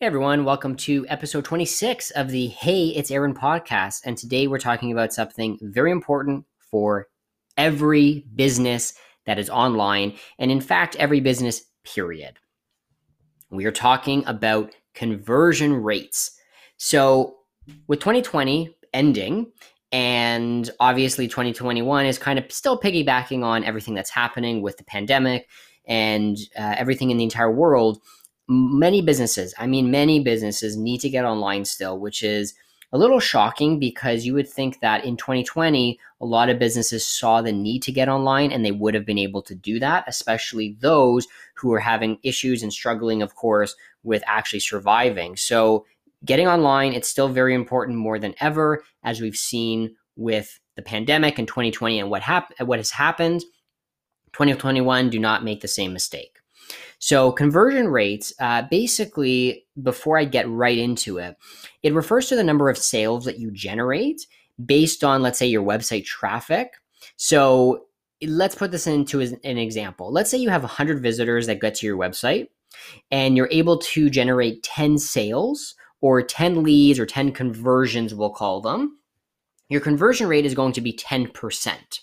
Hey everyone, welcome to episode 26 of the Hey, it's Aaron podcast. And today we're talking about something very important for every business that is online, and in fact, every business, period. We are talking about conversion rates. So, with 2020 ending, and obviously 2021 is kind of still piggybacking on everything that's happening with the pandemic and uh, everything in the entire world many businesses, I mean, many businesses need to get online still, which is a little shocking because you would think that in 2020, a lot of businesses saw the need to get online and they would have been able to do that, especially those who are having issues and struggling, of course, with actually surviving. So, getting online, it's still very important more than ever, as we've seen with the pandemic in 2020 and what, hap- what has happened. 2021, do not make the same mistake. So, conversion rates, uh, basically, before I get right into it, it refers to the number of sales that you generate based on, let's say, your website traffic. So, let's put this into an example. Let's say you have 100 visitors that get to your website and you're able to generate 10 sales or 10 leads or 10 conversions, we'll call them. Your conversion rate is going to be 10%.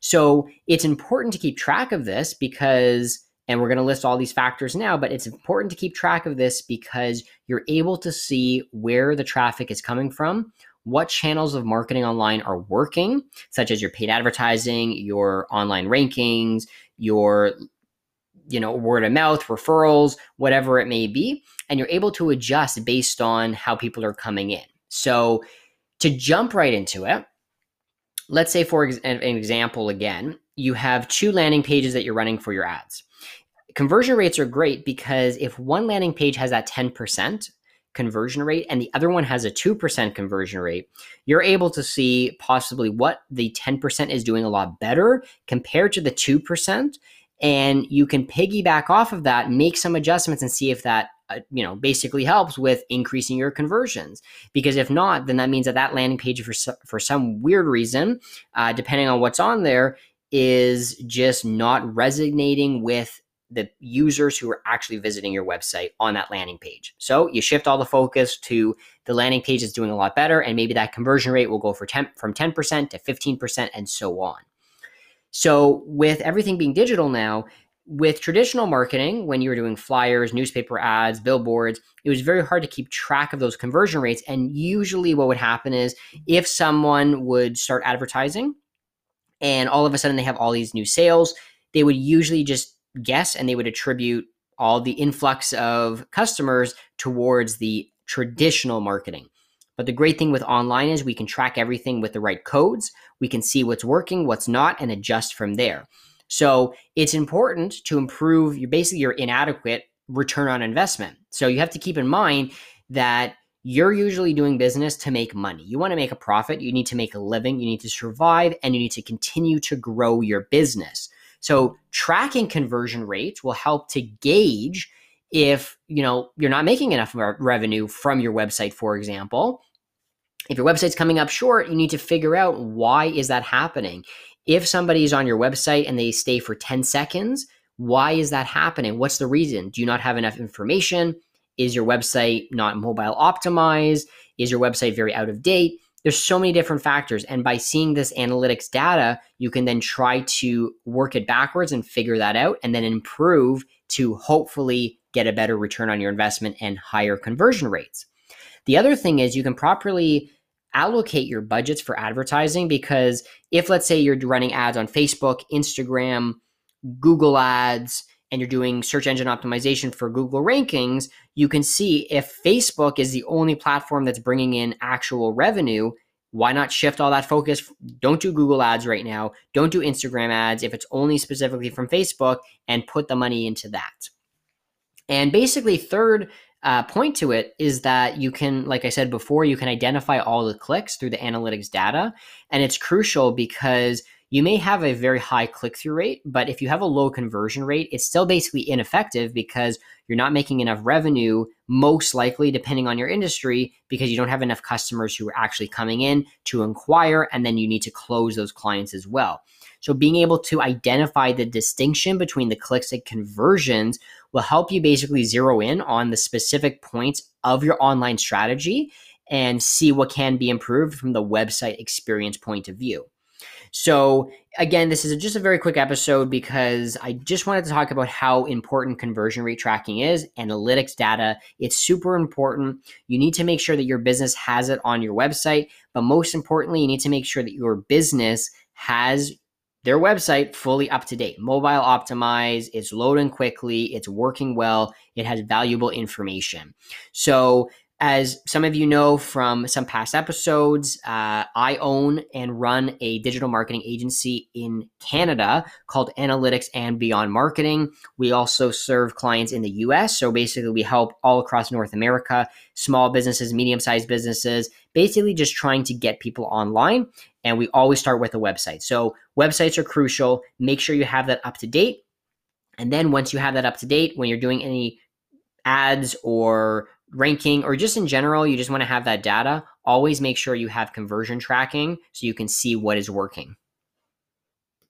So, it's important to keep track of this because and we're going to list all these factors now, but it's important to keep track of this because you're able to see where the traffic is coming from, what channels of marketing online are working, such as your paid advertising, your online rankings, your you know word of mouth referrals whatever it may be and you're able to adjust based on how people are coming in. So to jump right into it let's say for an example again you have two landing pages that you're running for your ads conversion rates are great because if one landing page has that 10% conversion rate and the other one has a 2% conversion rate, you're able to see possibly what the 10% is doing a lot better compared to the 2%. And you can piggyback off of that, make some adjustments, and see if that uh, you know basically helps with increasing your conversions because if not then that means that that landing page for, for some weird reason uh, depending on what's on there is just not resonating with the users who are actually visiting your website on that landing page. So you shift all the focus to the landing page is doing a lot better, and maybe that conversion rate will go for 10, from 10% to 15% and so on. So with everything being digital now, with traditional marketing, when you were doing flyers, newspaper ads, billboards, it was very hard to keep track of those conversion rates. And usually, what would happen is if someone would start advertising and all of a sudden they have all these new sales, they would usually just guess and they would attribute all the influx of customers towards the traditional marketing. But the great thing with online is we can track everything with the right codes. We can see what's working, what's not, and adjust from there. So it's important to improve your basically your inadequate return on investment. So you have to keep in mind that you're usually doing business to make money. You want to make a profit, you need to make a living, you need to survive, and you need to continue to grow your business. So tracking conversion rates will help to gauge if, you know, you're not making enough revenue from your website, for example. If your website's coming up short, you need to figure out why is that happening. If somebody's on your website and they stay for 10 seconds, why is that happening? What's the reason? Do you not have enough information? Is your website not mobile optimized? Is your website very out of date? there's so many different factors and by seeing this analytics data you can then try to work it backwards and figure that out and then improve to hopefully get a better return on your investment and higher conversion rates the other thing is you can properly allocate your budgets for advertising because if let's say you're running ads on facebook instagram google ads and you're doing search engine optimization for Google rankings, you can see if Facebook is the only platform that's bringing in actual revenue, why not shift all that focus? Don't do Google ads right now. Don't do Instagram ads if it's only specifically from Facebook and put the money into that. And basically, third uh, point to it is that you can, like I said before, you can identify all the clicks through the analytics data. And it's crucial because you may have a very high click through rate, but if you have a low conversion rate, it's still basically ineffective because you're not making enough revenue, most likely, depending on your industry, because you don't have enough customers who are actually coming in to inquire, and then you need to close those clients as well. So, being able to identify the distinction between the clicks and conversions will help you basically zero in on the specific points of your online strategy and see what can be improved from the website experience point of view. So, again, this is just a very quick episode because I just wanted to talk about how important conversion rate tracking is, analytics data. It's super important. You need to make sure that your business has it on your website, but most importantly, you need to make sure that your business has their website fully up to date, mobile optimized, it's loading quickly, it's working well, it has valuable information. So, as some of you know from some past episodes, uh, I own and run a digital marketing agency in Canada called Analytics and Beyond Marketing. We also serve clients in the US. So basically, we help all across North America, small businesses, medium sized businesses, basically just trying to get people online. And we always start with a website. So websites are crucial. Make sure you have that up to date. And then once you have that up to date, when you're doing any ads or ranking or just in general, you just want to have that data, always make sure you have conversion tracking so you can see what is working.